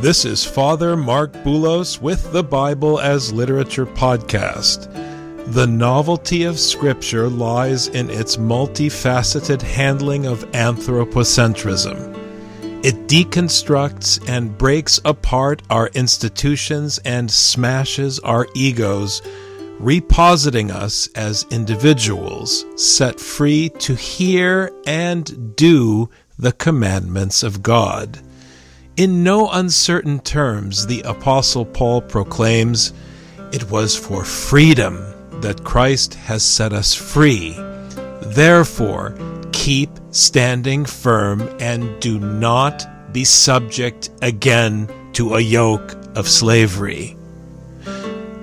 This is Father Marc Boulos with the Bible as Literature podcast. The novelty of Scripture lies in its multifaceted handling of anthropocentrism. It deconstructs and breaks apart our institutions and smashes our egos, repositing us as individuals set free to hear and do the commandments of God. In no uncertain terms, the Apostle Paul proclaims, It was for freedom that Christ has set us free. Therefore, keep standing firm and do not be subject again to a yoke of slavery.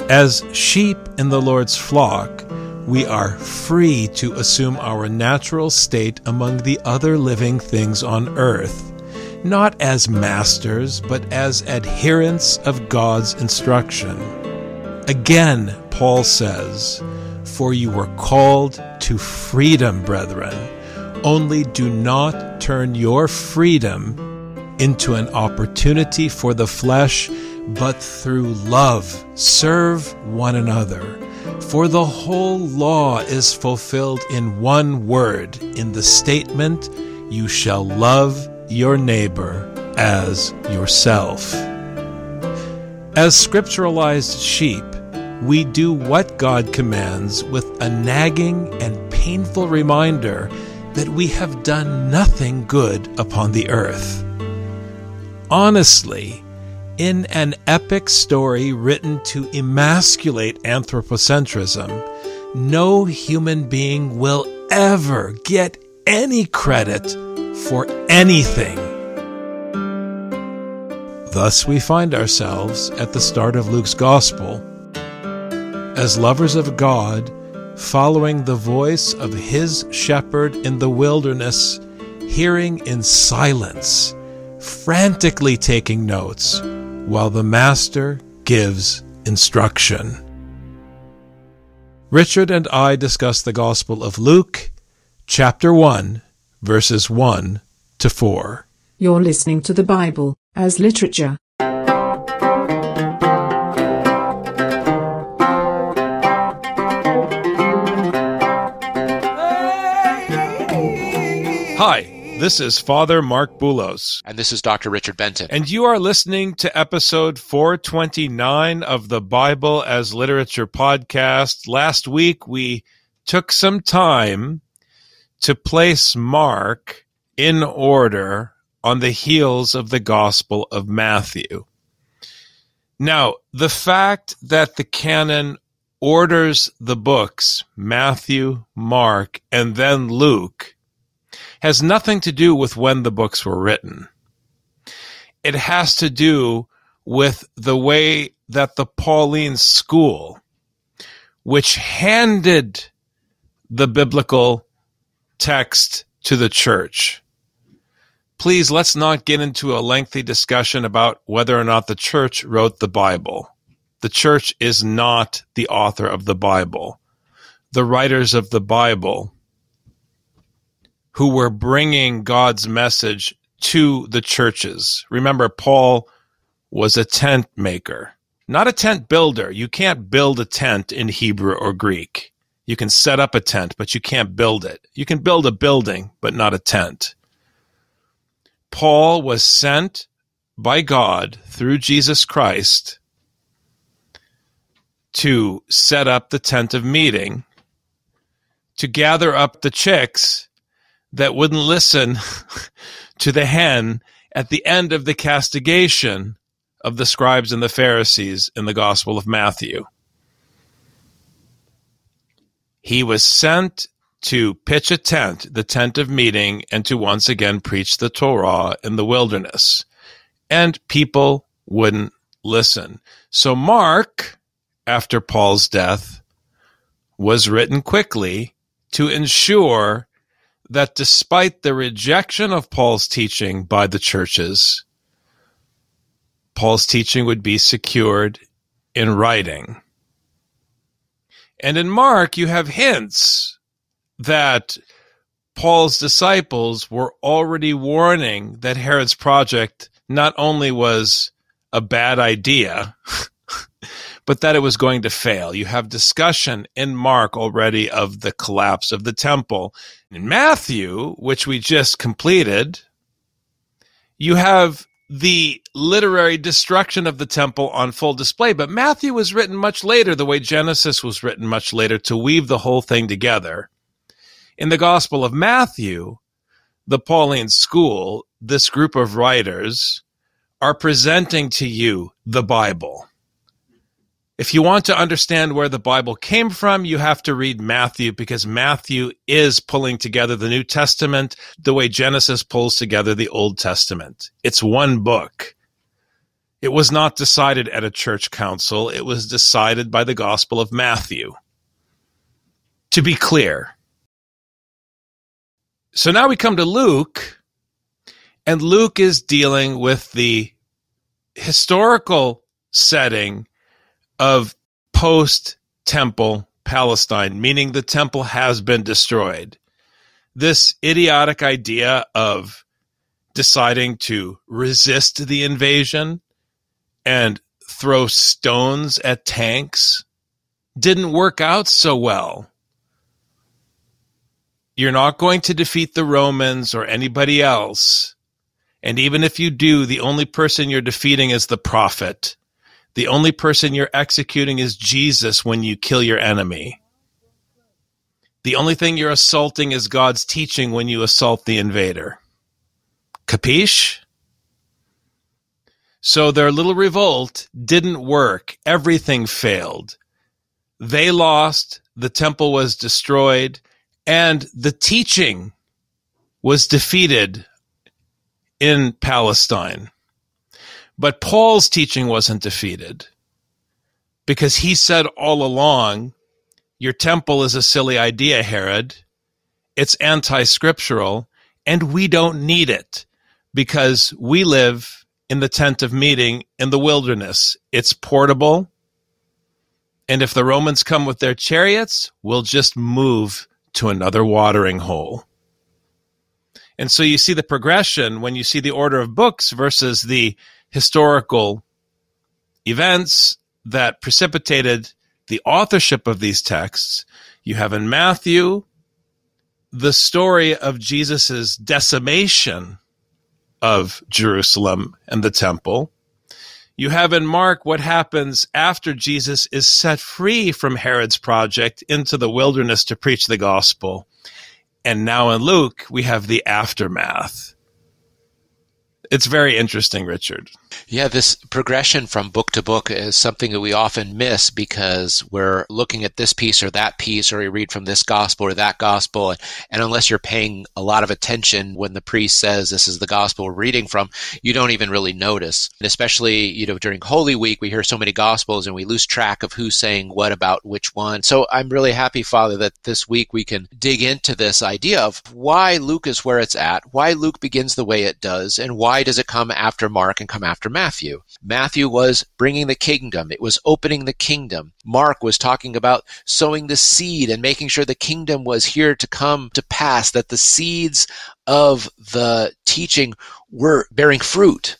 As sheep in the Lord's flock, we are free to assume our natural state among the other living things on earth not as masters, but as adherents of God's instruction. Again, Paul says, For you were called to freedom, brethren. Only do not turn your freedom into an opportunity for the flesh, but through love serve one another. For the whole law is fulfilled in one word, in the statement, You shall love your neighbor as yourself. As scripturalized sheep, we do what God commands with a nagging and painful reminder that we have done nothing good upon the earth. Honestly, in an epic story written to emasculate anthropocentrism, no human being will ever get any credit for anything. Thus, we find ourselves at the start of Luke's Gospel as lovers of God, following the voice of his shepherd in the wilderness, hearing in silence, frantically taking notes, while the Master gives instruction. Richard and I discuss the Gospel of Luke, chapter 1 verses 1 to 4. You're listening to the Bible as literature. Hi, this is Father Marc Boulos. And this is Dr. Richard Benton. And you are listening to episode 429 of the Bible as Literature podcast. Last week, we took some time to place Mark in order on the heels of the Gospel of Matthew. Now, the fact that the canon orders the books, Matthew, Mark, and then Luke, has nothing to do with when the books were written. It has to do with the way that the Pauline school, which handed the biblical text to the church. Please, let's not get into a lengthy discussion about whether or not the church wrote the Bible. The church is not the author of the Bible. The writers of the Bible who were bringing God's message to the churches. Remember, Paul was a tent maker, not a tent builder. You can't build a tent in Hebrew or Greek. You can set up a tent, but you can't build it. You can build a building, but not a tent. Paul was sent by God through Jesus Christ to set up the tent of meeting, to gather up the chicks that wouldn't listen to the hen at the end of the castigation of the scribes and the Pharisees in the Gospel of Matthew. He was sent to pitch a tent, the tent of meeting, and to once again preach the Torah in the wilderness. And people wouldn't listen. So Mark, after Paul's death, was written quickly to ensure that despite the rejection of Paul's teaching by the churches, Paul's teaching would be secured in writing. And in Mark, you have hints that Paul's disciples were already warning that Herod's project not only was a bad idea, but that it was going to fail. You have discussion in Mark already of the collapse of the temple. In Matthew, which we just completed, you have the literary destruction of the temple on full display. But Matthew was written much later, the way Genesis was written much later, to weave the whole thing together. In the Gospel of Matthew, the Pauline school, this group of writers, are presenting to you the Bible. If you want to understand where the Bible came from, you have to read Matthew because Matthew is pulling together the New Testament the way Genesis pulls together the Old Testament. It's one book. It was not decided at a church council. It was decided by the Gospel of Matthew. To be clear. So now we come to Luke, and Luke is dealing with the historical setting of post temple Palestine, meaning the temple has been destroyed. This idiotic idea of deciding to resist the invasion and throw stones at tanks didn't work out so well. You're not going to defeat the Romans or anybody else. And even if you do, the only person you're defeating is the prophet. The only person you're executing is Jesus when you kill your enemy. The only thing you're assaulting is God's teaching when you assault the invader. Capiche? So their little revolt didn't work. Everything failed. They lost, the temple was destroyed, and the teaching was defeated in Palestine. But Paul's teaching wasn't defeated because he said all along, your temple is a silly idea, Herod. It's anti scriptural, and we don't need it because we live in the tent of meeting in the wilderness. It's portable. And if the Romans come with their chariots, we'll just move to another watering hole. And so you see the progression when you see the order of books versus the historical events that precipitated the authorship of these texts. You have in Matthew the story of Jesus' decimation of Jerusalem and the temple. You have in Mark what happens after Jesus is set free from Herod's project into the wilderness to preach the gospel. And now in Luke, we have the aftermath it's very interesting, Richard. Yeah, this progression from book to book is something that we often miss because we're looking at this piece or that piece, or we read from this gospel or that gospel. And unless you're paying a lot of attention when the priest says this is the gospel we're reading from, you don't even really notice. And especially, you know, during Holy Week, we hear so many gospels and we lose track of who's saying what about which one. So I'm really happy, Father, that this week we can dig into this idea of why Luke is where it's at, why Luke begins the way it does, and why why does it come after Mark and come after Matthew? Matthew was bringing the kingdom. It was opening the kingdom. Mark was talking about sowing the seed and making sure the kingdom was here to come to pass, that the seeds of the teaching were bearing fruit.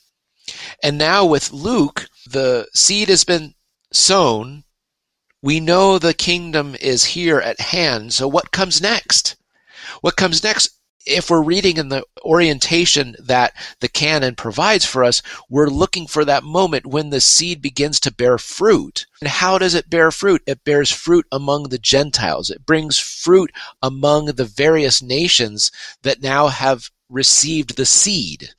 And now with Luke, the seed has been sown. We know the kingdom is here at hand. So what comes next? What comes next if we're reading in the orientation that the canon provides for us, we're looking for that moment when the seed begins to bear fruit. And how does it bear fruit? It bears fruit among the Gentiles. It brings fruit among the various nations that now have received the seed.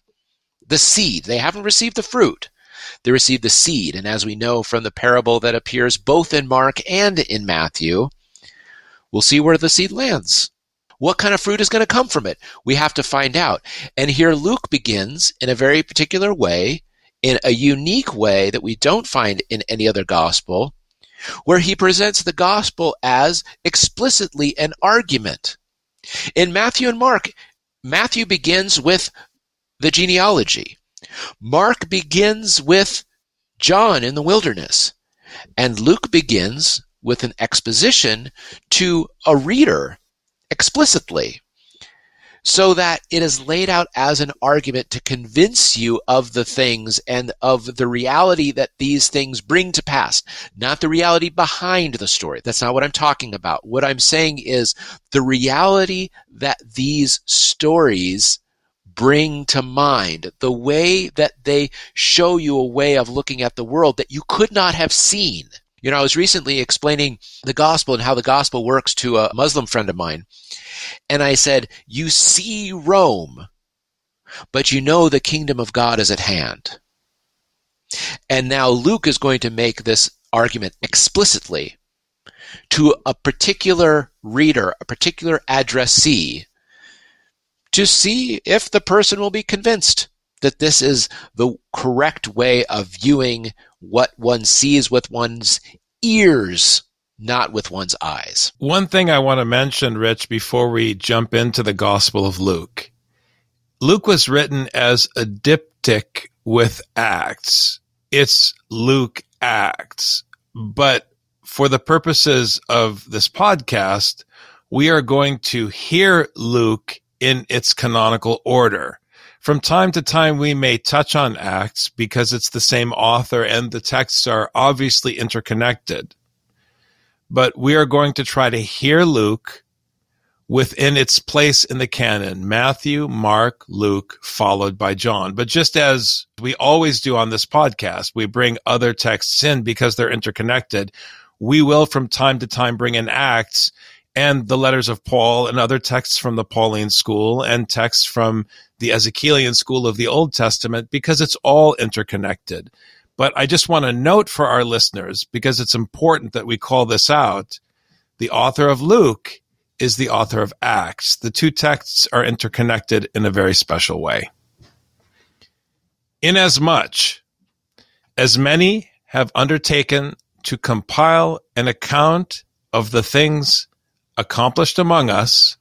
The seed. They haven't received the fruit. They received the seed. And as we know from the parable that appears both in Mark and in Matthew, we'll see where the seed lands. What kind of fruit is going to come from it? We have to find out. And here Luke begins in a very particular way in a unique way that we don't find in any other gospel, where he presents the gospel as explicitly an argument. In Matthew and Mark, Matthew begins with the genealogy. Mark begins with John in the wilderness. And Luke begins with an exposition to a reader explicitly so that it is laid out as an argument to convince you of the things and of the reality that these things bring to pass, not the reality behind the story. That's not what I'm talking about. What I'm saying is the reality that these stories bring to mind, the way that they show you a way of looking at the world that you could not have seen. You know, I was recently explaining the gospel and how the gospel works to a Muslim friend of mine. And I said, You see Rome, but you know the kingdom of God is at hand. And now Luke is going to make this argument explicitly to a particular reader, a particular addressee, to see if the person will be convinced that this is the correct way of viewing what one sees with one's ears not with one's eyes. One thing I want to mention, Rich, before we jump into the Gospel of Luke. Luke was written as a diptych with Acts. It's Luke Acts. But for the purposes of this podcast, we are going to hear Luke in its canonical order. From time to time, we may touch on Acts because it's the same author and the texts are obviously interconnected but we are going to try to hear Luke within its place in the canon Matthew, Mark, Luke, followed by John. But just as we always do on this podcast, we bring other texts in because they're interconnected. We will from time to time bring in Acts and the letters of Paul and other texts from the Pauline school and texts from the Ezekielian school of the Old Testament because it's all interconnected. But I just want to note for our listeners, because it's important that we call this out, the author of Luke is the author of Acts. The two texts are interconnected in a very special way. Inasmuch as many have undertaken to compile an account of the things accomplished among us,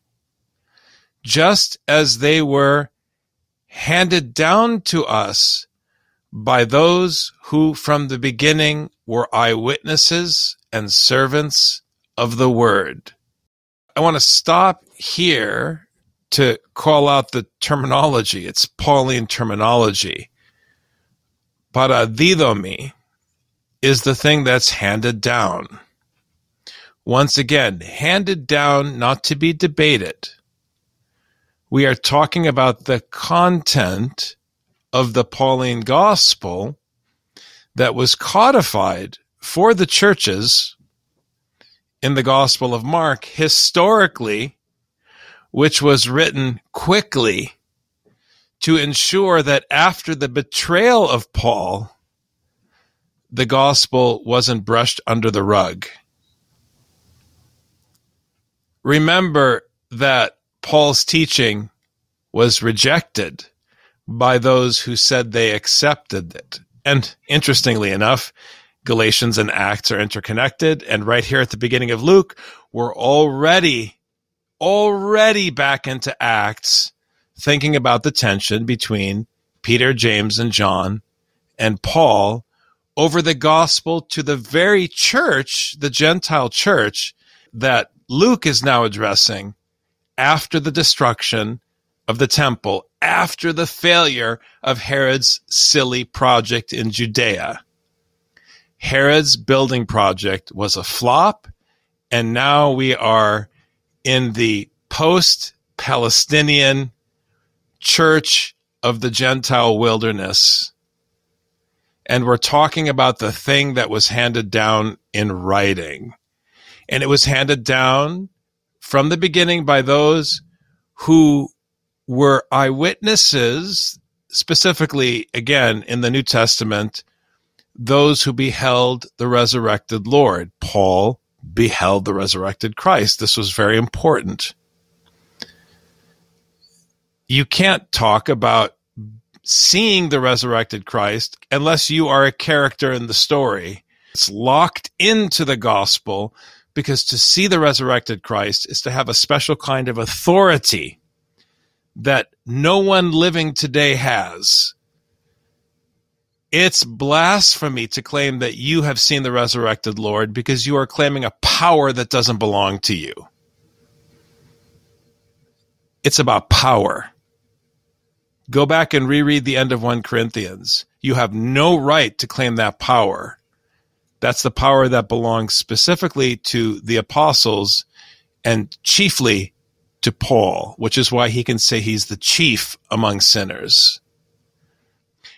just as they were handed down to us by those who from the beginning were eyewitnesses and servants of the word. I want to stop here to call out the terminology. It's Pauline terminology. Paradidomi is the thing that's handed down. Once again, handed down, not to be debated. We are talking about the content of the Pauline gospel that was codified for the churches in the Gospel of Mark historically, which was written quickly to ensure that after the betrayal of Paul, the gospel wasn't brushed under the rug. Remember that Paul's teaching was rejected by those who said they accepted it. And interestingly enough, Galatians and Acts are interconnected. And right here at the beginning of Luke, we're already, already back into Acts, thinking about the tension between Peter, James, and John and Paul over the gospel to the very church, the Gentile church that Luke is now addressing after the destruction of the temple after the failure of Herod's silly project in Judea. Herod's building project was a flop, and now we are in the post Palestinian church of the Gentile wilderness. And we're talking about the thing that was handed down in writing. And it was handed down from the beginning by those who were eyewitnesses, specifically, again, in the New Testament, those who beheld the resurrected Lord. Paul beheld the resurrected Christ. This was very important. You can't talk about seeing the resurrected Christ unless you are a character in the story. It's locked into the gospel because to see the resurrected Christ is to have a special kind of authority that no one living today has. It's blasphemy to claim that you have seen the resurrected Lord because you are claiming a power that doesn't belong to you. It's about power. Go back and reread the end of 1 Corinthians. You have no right to claim that power. That's the power that belongs specifically to the apostles and chiefly to Paul, which is why he can say he's the chief among sinners.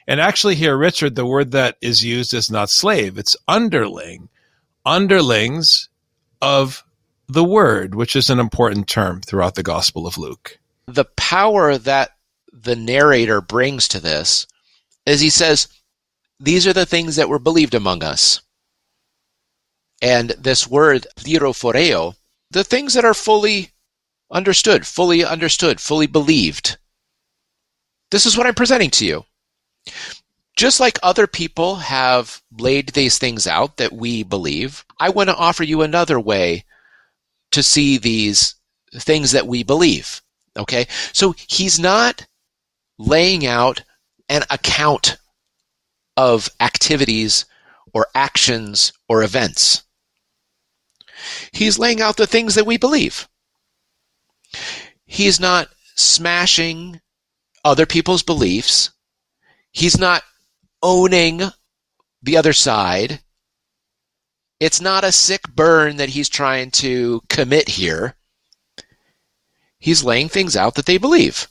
And actually, here, Richard, the word that is used is not slave, it's underling. Underlings of the word, which is an important term throughout the Gospel of Luke. The power that the narrator brings to this is he says, These are the things that were believed among us. And this word, theophoreo, the things that are fully understood, fully understood, fully believed. This is what I'm presenting to you. Just like other people have laid these things out that we believe, I want to offer you another way to see these things that we believe. Okay? So he's not laying out an account of activities or actions or events. He's laying out the things that we believe. He's not smashing other people's beliefs. He's not owning the other side. It's not a sick burn that he's trying to commit here. He's laying things out that they believe.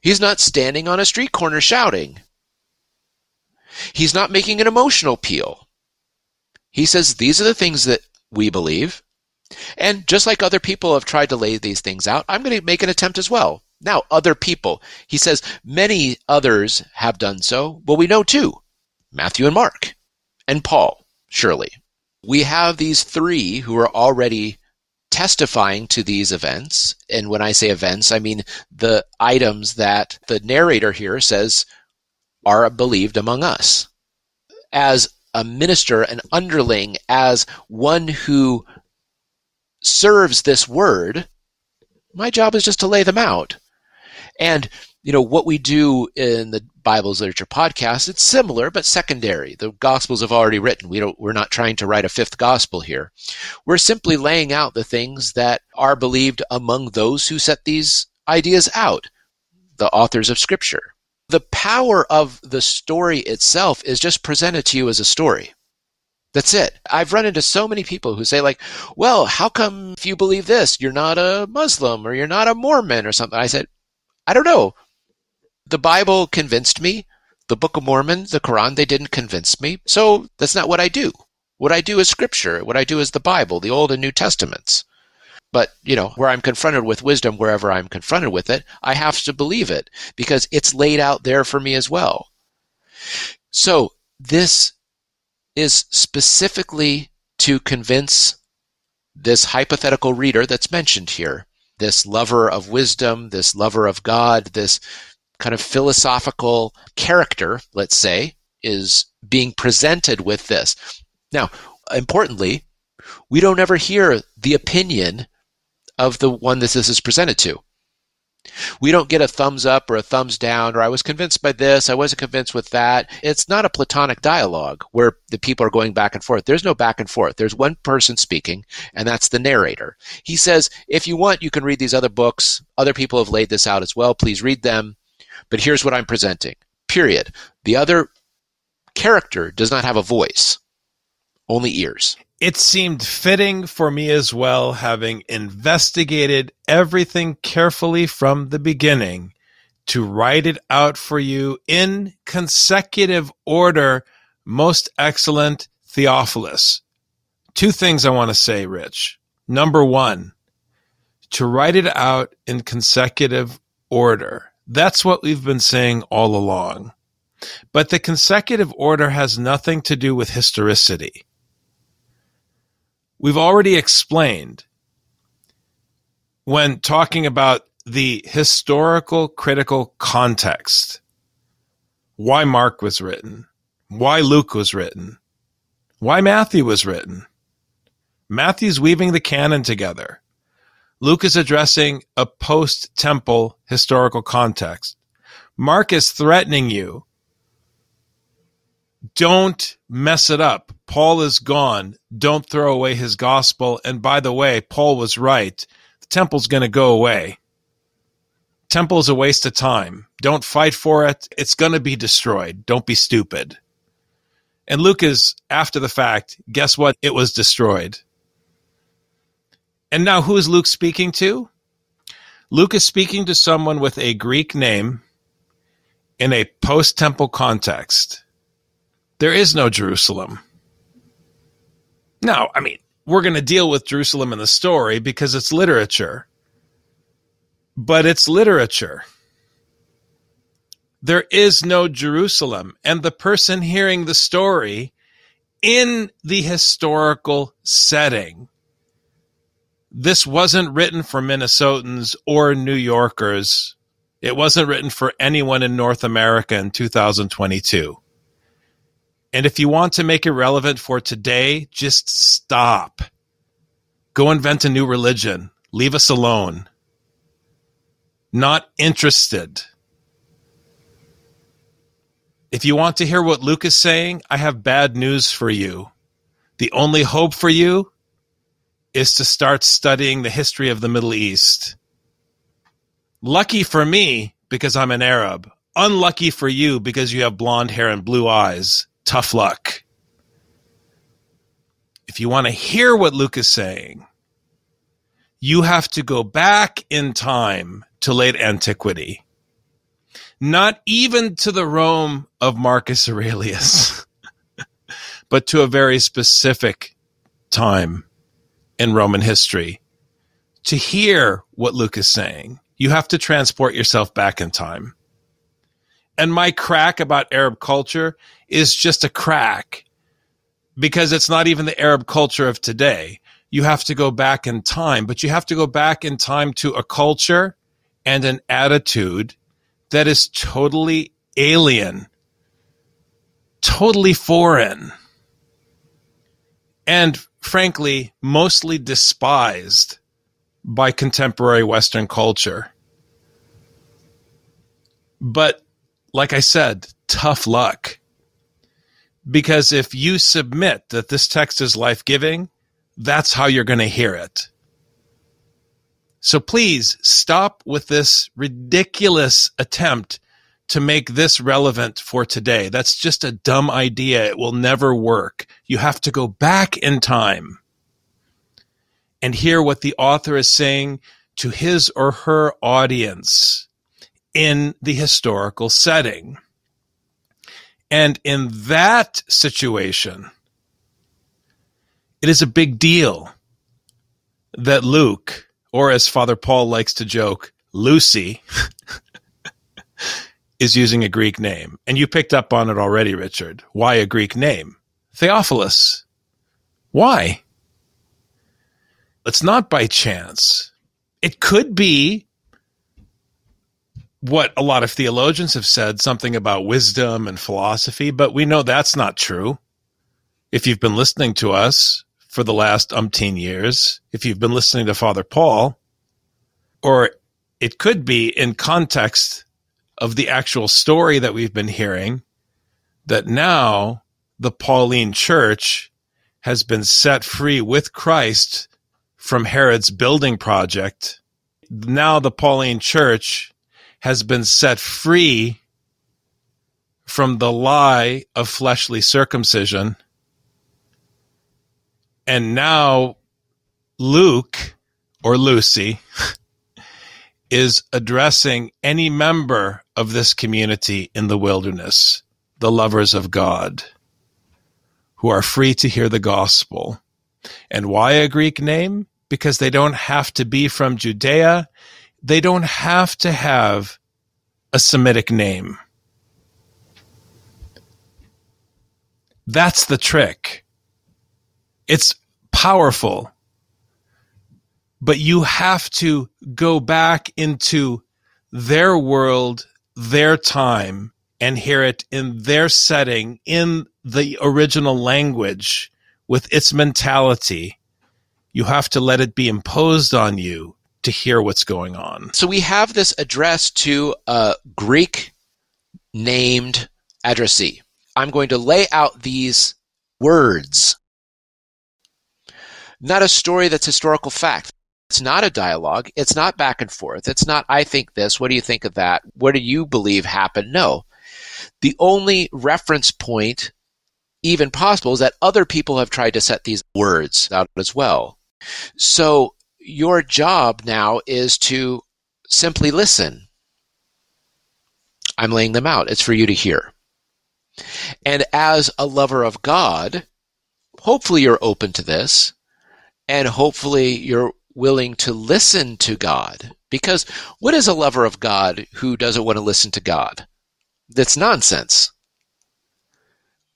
He's not standing on a street corner shouting. He's not making an emotional appeal. He says, These are the things that we believe. And just like other people have tried to lay these things out, I'm going to make an attempt as well. Now, other people. He says, Many others have done so. Well, we know too Matthew and Mark, and Paul, surely. We have these three who are already testifying to these events. And when I say events, I mean the items that the narrator here says are believed among us. As a minister, an underling, as one who serves this word, my job is just to lay them out. And you know what we do in the Bible's Literature podcast, it's similar but secondary. The Gospels have already written. We don't, we're not trying to write a fifth Gospel here. We're simply laying out the things that are believed among those who set these ideas out, the authors of Scripture. The power of the story itself is just presented to you as a story. That's it. I've run into so many people who say, like, well, how come if you believe this, you're not a Muslim or you're not a Mormon or something? I said, I don't know the Bible convinced me. The Book of Mormon, the Quran, they didn't convince me. So that's not what I do. What I do is scripture. What I do is the Bible, the Old and New Testaments. But, you know, where I'm confronted with wisdom, wherever I'm confronted with it, I have to believe it because it's laid out there for me as well. So this is specifically to convince this hypothetical reader that's mentioned here, this lover of wisdom, this lover of God, this kind of philosophical character, let's say, is being presented with this. Now, importantly, we don't ever hear the opinion of the one that this is presented to. We don't get a thumbs up or a thumbs down, or I was convinced by this, I wasn't convinced with that. It's not a platonic dialogue where the people are going back and forth. There's no back and forth. There's one person speaking, and that's the narrator. He says, if you want, you can read these other books. Other people have laid this out as well. Please read them. But here's what I'm presenting. Period. The other character does not have a voice, only ears. It seemed fitting for me as well, having investigated everything carefully from the beginning, to write it out for you in consecutive order, most excellent Theophilus. Two things I want to say, Rich. Number one, to write it out in consecutive order that's what we've been saying all along. But the consecutive order has nothing to do with historicity. We've already explained when talking about the historical critical context. Why Mark was written, why Luke was written, why Matthew was written. Matthew's weaving the canon together. Luke is addressing a post temple historical context. Mark is threatening you. Don't mess it up. Paul is gone. Don't throw away his gospel. And by the way, Paul was right. The temple's going to go away. Temple is a waste of time. Don't fight for it. It's going to be destroyed. Don't be stupid. And Luke is, after the fact, guess what? It was destroyed. And now who is Luke speaking to? Luke is speaking to someone with a Greek name in a post temple context. There is no Jerusalem. Now, I mean, we're going to deal with Jerusalem in the story because it's literature. But it's literature. There is no Jerusalem. And the person hearing the story in the historical setting this wasn't written for Minnesotans or New Yorkers. It wasn't written for anyone in North America in 2022. And if you want to make it relevant for today, just stop. Go invent a new religion. Leave us alone. Not interested. If you want to hear what Luke is saying, I have bad news for you. The only hope for you is to start studying the history of the Middle East. Lucky for me, because I'm an Arab. Unlucky for you, because you have blonde hair and blue eyes. Tough luck. If you want to hear what Luke is saying, you have to go back in time to late antiquity. Not even to the Rome of Marcus Aurelius, but to a very specific time in Roman history. To hear what Luke is saying, you have to transport yourself back in time. And my crack about Arab culture is just a crack because it's not even the Arab culture of today. You have to go back in time, but you have to go back in time to a culture and an attitude that is totally alien, totally foreign. And frankly, mostly despised by contemporary Western culture. But like I said, tough luck. Because if you submit that this text is life giving, that's how you're going to hear it. So please stop with this ridiculous attempt to make this relevant for today. That's just a dumb idea. It will never work. You have to go back in time and hear what the author is saying to his or her audience in the historical setting. And in that situation, it is a big deal that Luke, or as Father Paul likes to joke, Lucy, is using a Greek name. And you picked up on it already, Richard. Why a Greek name? Theophilus. Why? It's not by chance. It could be what a lot of theologians have said, something about wisdom and philosophy, but we know that's not true. If you've been listening to us for the last umpteen years, if you've been listening to Father Paul, or it could be in context of the actual story that we've been hearing that now the Pauline church has been set free with Christ from Herod's building project. Now the Pauline church has been set free from the lie of fleshly circumcision. And now Luke or Lucy is addressing any member of this community in the wilderness, the lovers of God, who are free to hear the gospel. And why a Greek name? Because they don't have to be from Judea. They don't have to have a Semitic name. That's the trick. It's powerful but you have to go back into their world, their time, and hear it in their setting, in the original language, with its mentality. You have to let it be imposed on you to hear what's going on. So we have this address to a Greek named addressee. I'm going to lay out these words. Not a story that's historical fact. It's not a dialogue. It's not back and forth. It's not, I think this. What do you think of that? What do you believe happened? No. The only reference point even possible is that other people have tried to set these words out as well. So your job now is to simply listen. I'm laying them out. It's for you to hear. And as a lover of God, hopefully you're open to this and hopefully you're willing to listen to God. Because what is a lover of God who doesn't want to listen to God? That's nonsense.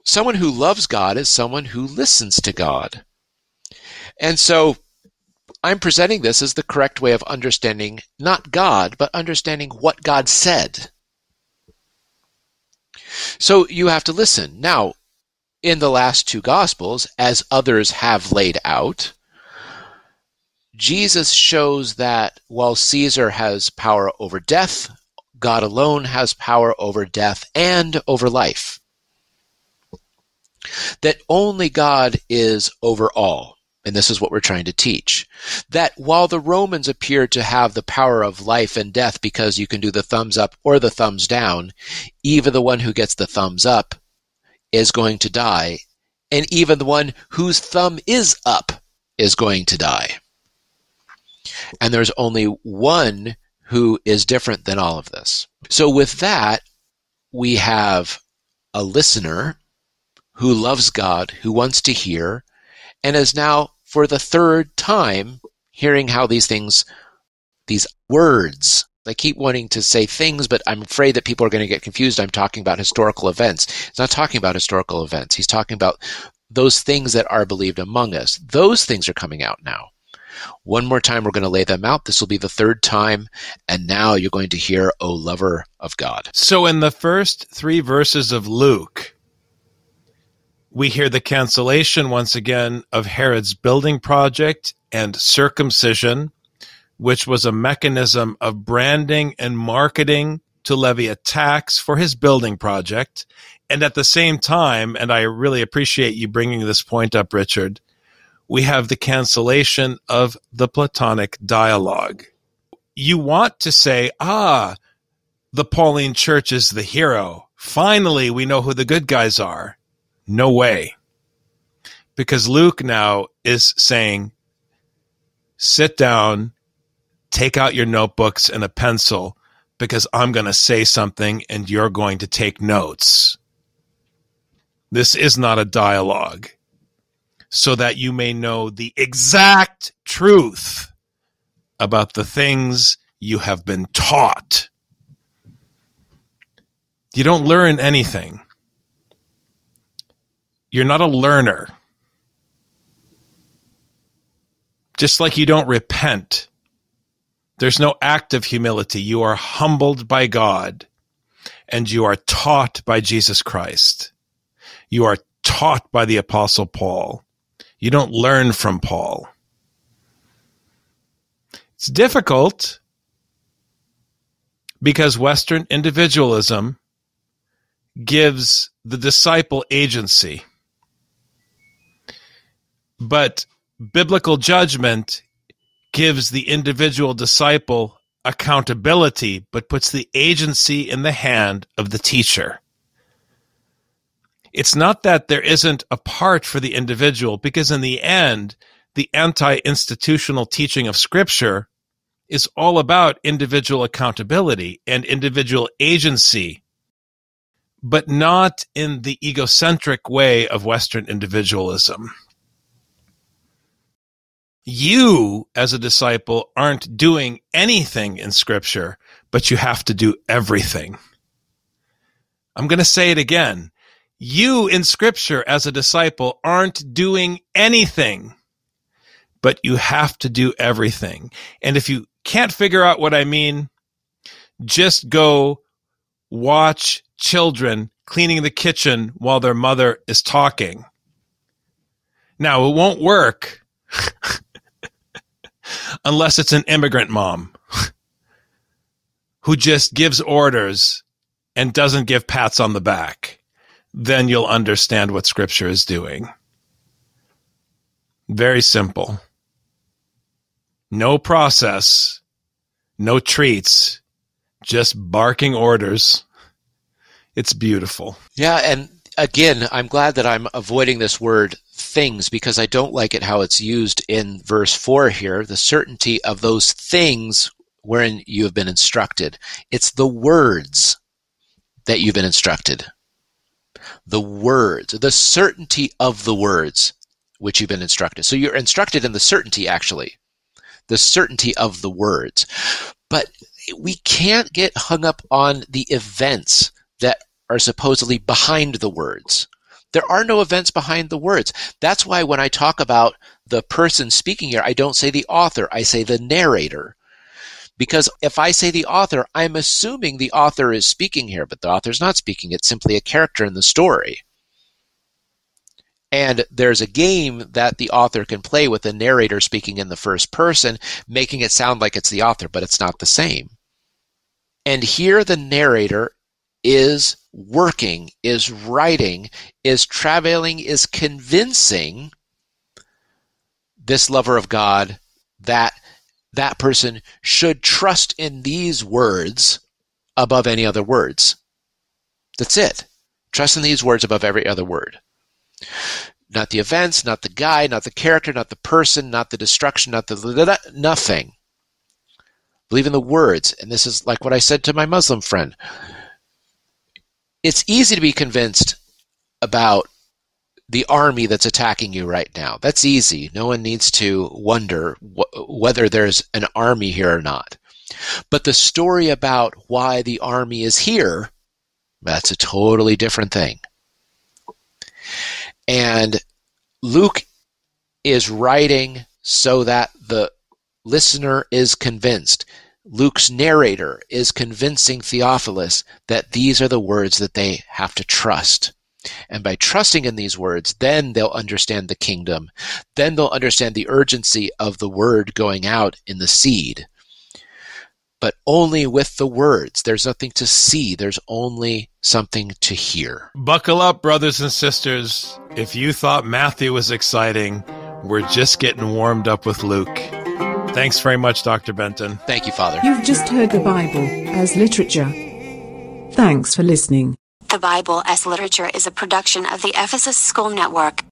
Someone who loves God is someone who listens to God. And so I'm presenting this as the correct way of understanding not God, but understanding what God said. So you have to listen. Now, in the last two Gospels, as others have laid out, Jesus shows that while Caesar has power over death, God alone has power over death and over life. That only God is over all and this is what we're trying to teach, that while the Romans appear to have the power of life and death because you can do the thumbs up or the thumbs down, even the one who gets the thumbs up is going to die, and even the one whose thumb is up is going to die. And there's only one who is different than all of this. So with that, we have a listener who loves God, who wants to hear, and is now for the third time hearing how these things, these words, I keep wanting to say things, but I'm afraid that people are going to get confused. I'm talking about historical events. He's not talking about historical events. He's talking about those things that are believed among us. Those things are coming out now. One more time, we're going to lay them out. This will be the third time. And now you're going to hear, O lover of God. So, in the first three verses of Luke, we hear the cancellation once again of Herod's building project and circumcision, which was a mechanism of branding and marketing to levy a tax for his building project. And at the same time, and I really appreciate you bringing this point up, Richard, we have the cancellation of the Platonic dialogue. You want to say, ah, the Pauline church is the hero. Finally, we know who the good guys are. No way. Because Luke now is saying, sit down, take out your notebooks and a pencil, because I'm going to say something and you're going to take notes. This is not a dialogue. So that you may know the exact truth about the things you have been taught. You don't learn anything you're not a learner. Just like you don't repent, there's no act of humility. You are humbled by God and you are taught by Jesus Christ. You are taught by the Apostle Paul. You don't learn from Paul. It's difficult because Western individualism gives the disciple agency. But biblical judgment gives the individual disciple accountability, but puts the agency in the hand of the teacher. It's not that there isn't a part for the individual, because in the end, the anti institutional teaching of Scripture is all about individual accountability and individual agency, but not in the egocentric way of Western individualism you as a disciple aren't doing anything in scripture, but you have to do everything. I'm going to say it again. You in scripture as a disciple aren't doing anything, but you have to do everything. And if you can't figure out what I mean, just go watch children cleaning the kitchen while their mother is talking. Now, it won't work unless it's an immigrant mom who just gives orders and doesn't give pats on the back. Then you'll understand what scripture is doing. Very simple. No process, no treats, just barking orders. It's beautiful. Yeah, and again, I'm glad that I'm avoiding this word things because I don't like it how it's used in verse 4 here the certainty of those things wherein you have been instructed. It's the words that you've been instructed. The words, the certainty of the words which you've been instructed. So you're instructed in the certainty, actually, the certainty of the words. But we can't get hung up on the events that are supposedly behind the words. There are no events behind the words. That's why when I talk about the person speaking here, I don't say the author, I say the narrator. Because if I say the author, I'm assuming the author is speaking here, but the author's not speaking. It's simply a character in the story. And there's a game that the author can play with the narrator speaking in the first person, making it sound like it's the author, but it's not the same. And here the narrator is working, is writing, is traveling, is convincing this lover of God that that person should trust in these words above any other words. That's it. Trust in these words above every other word. Not the events, not the guy, not the character, not the person, not the destruction, not the nothing. Believe in the words. And this is like what I said to my Muslim friend. It's easy to be convinced about the army that's attacking you right now. That's easy. No one needs to wonder wh- whether there's an army here or not. But the story about why the army is here, that's a totally different thing. And Luke is writing so that the listener is convinced. Luke's narrator is convincing Theophilus that these are the words that they have to trust. And by trusting in these words, then they'll understand the kingdom. Then they'll understand the urgency of the word going out in the seed. But only with the words. There's nothing to see, there's only something to hear. Buckle up, brothers and sisters. If you thought Matthew was exciting, we're just getting warmed up with Luke. Thanks very much, Dr. Benton. Thank you, Father. You've just heard the Bible as literature. Thanks for listening. The Bible as Literature is a production of the Ephesus School Network.